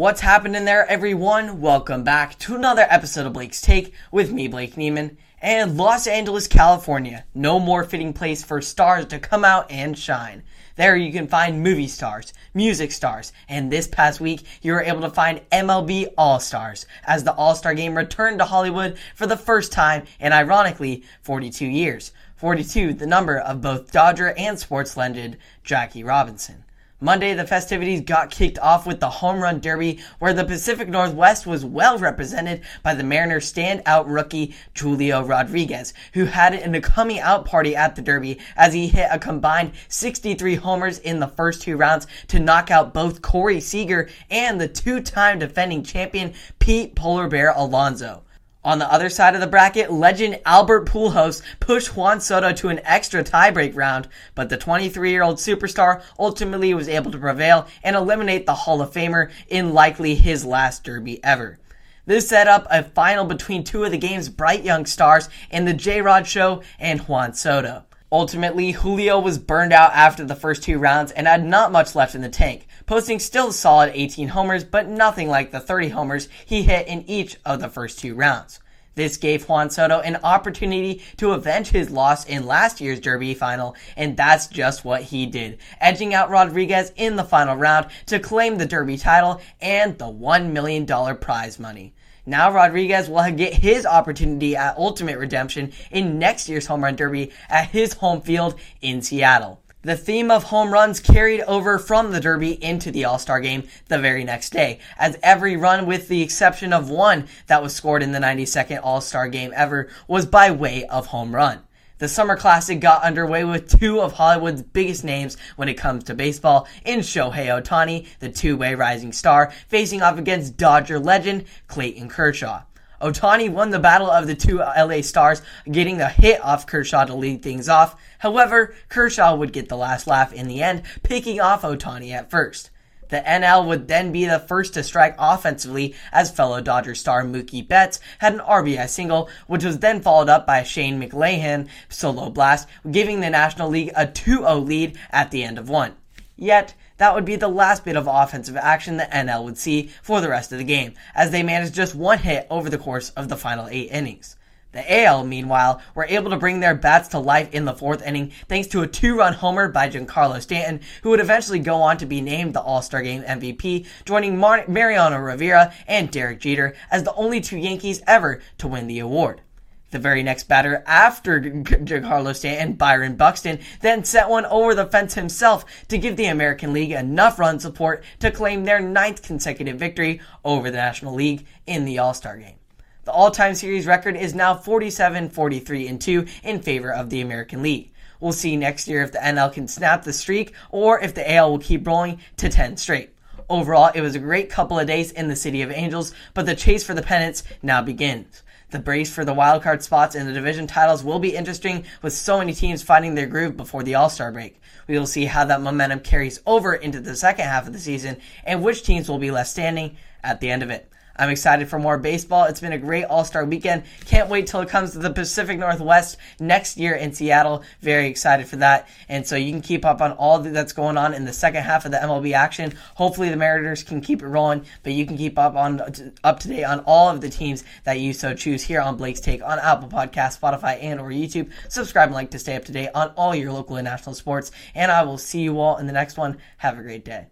What's happening there, everyone? Welcome back to another episode of Blake's Take with me, Blake Neiman. And Los Angeles, California, no more fitting place for stars to come out and shine. There you can find movie stars, music stars, and this past week you were able to find MLB All Stars as the All Star game returned to Hollywood for the first time in ironically 42 years. 42, the number of both Dodger and sports legend Jackie Robinson. Monday, the festivities got kicked off with the Home Run Derby, where the Pacific Northwest was well represented by the Mariners' standout rookie Julio Rodriguez, who had it in a coming out party at the Derby as he hit a combined 63 homers in the first two rounds to knock out both Corey Seager and the two-time defending champion Pete Polar Bear Alonso. On the other side of the bracket, legend Albert Pujols pushed Juan Soto to an extra tiebreak round, but the 23-year-old superstar ultimately was able to prevail and eliminate the Hall of Famer in likely his last derby ever. This set up a final between two of the game's bright young stars in the J-Rod Show and Juan Soto. Ultimately, Julio was burned out after the first two rounds and had not much left in the tank, posting still solid 18 homers, but nothing like the 30 homers he hit in each of the first two rounds. This gave Juan Soto an opportunity to avenge his loss in last year's Derby final, and that's just what he did, edging out Rodriguez in the final round to claim the Derby title and the $1 million prize money. Now Rodriguez will get his opportunity at Ultimate Redemption in next year's Home Run Derby at his home field in Seattle. The theme of home runs carried over from the Derby into the All-Star game the very next day, as every run with the exception of one that was scored in the 92nd All-Star game ever was by way of home run. The Summer Classic got underway with two of Hollywood's biggest names when it comes to baseball in Shohei Ohtani, the two-way rising star, facing off against Dodger legend Clayton Kershaw. Ohtani won the battle of the two LA Stars, getting the hit off Kershaw to lead things off. However, Kershaw would get the last laugh in the end, picking off Ohtani at first. The NL would then be the first to strike offensively as fellow Dodger star Mookie Betts had an RBI single, which was then followed up by Shane McClanahan solo blast, giving the National League a 2-0 lead at the end of one. Yet, that would be the last bit of offensive action the NL would see for the rest of the game, as they managed just one hit over the course of the final eight innings. The AL, meanwhile, were able to bring their bats to life in the fourth inning thanks to a two-run homer by Giancarlo Stanton, who would eventually go on to be named the All-Star Game MVP, joining Mar- Mariano Rivera and Derek Jeter as the only two Yankees ever to win the award. The very next batter after Giancarlo Stanton, Byron Buxton, then set one over the fence himself to give the American League enough run support to claim their ninth consecutive victory over the National League in the All-Star Game. The all-time series record is now 47, 43, and 2 in favor of the American League. We'll see next year if the NL can snap the streak or if the AL will keep rolling to 10 straight. Overall, it was a great couple of days in the City of Angels, but the chase for the pennants now begins. The brace for the wildcard spots and the division titles will be interesting with so many teams finding their groove before the All-Star break. We will see how that momentum carries over into the second half of the season and which teams will be left standing at the end of it. I'm excited for more baseball. It's been a great All Star weekend. Can't wait till it comes to the Pacific Northwest next year in Seattle. Very excited for that. And so you can keep up on all that's going on in the second half of the MLB action. Hopefully the Mariners can keep it rolling, but you can keep up on up to date on all of the teams that you so choose here on Blake's Take on Apple Podcasts, Spotify, and or YouTube. Subscribe and like to stay up to date on all your local and national sports. And I will see you all in the next one. Have a great day.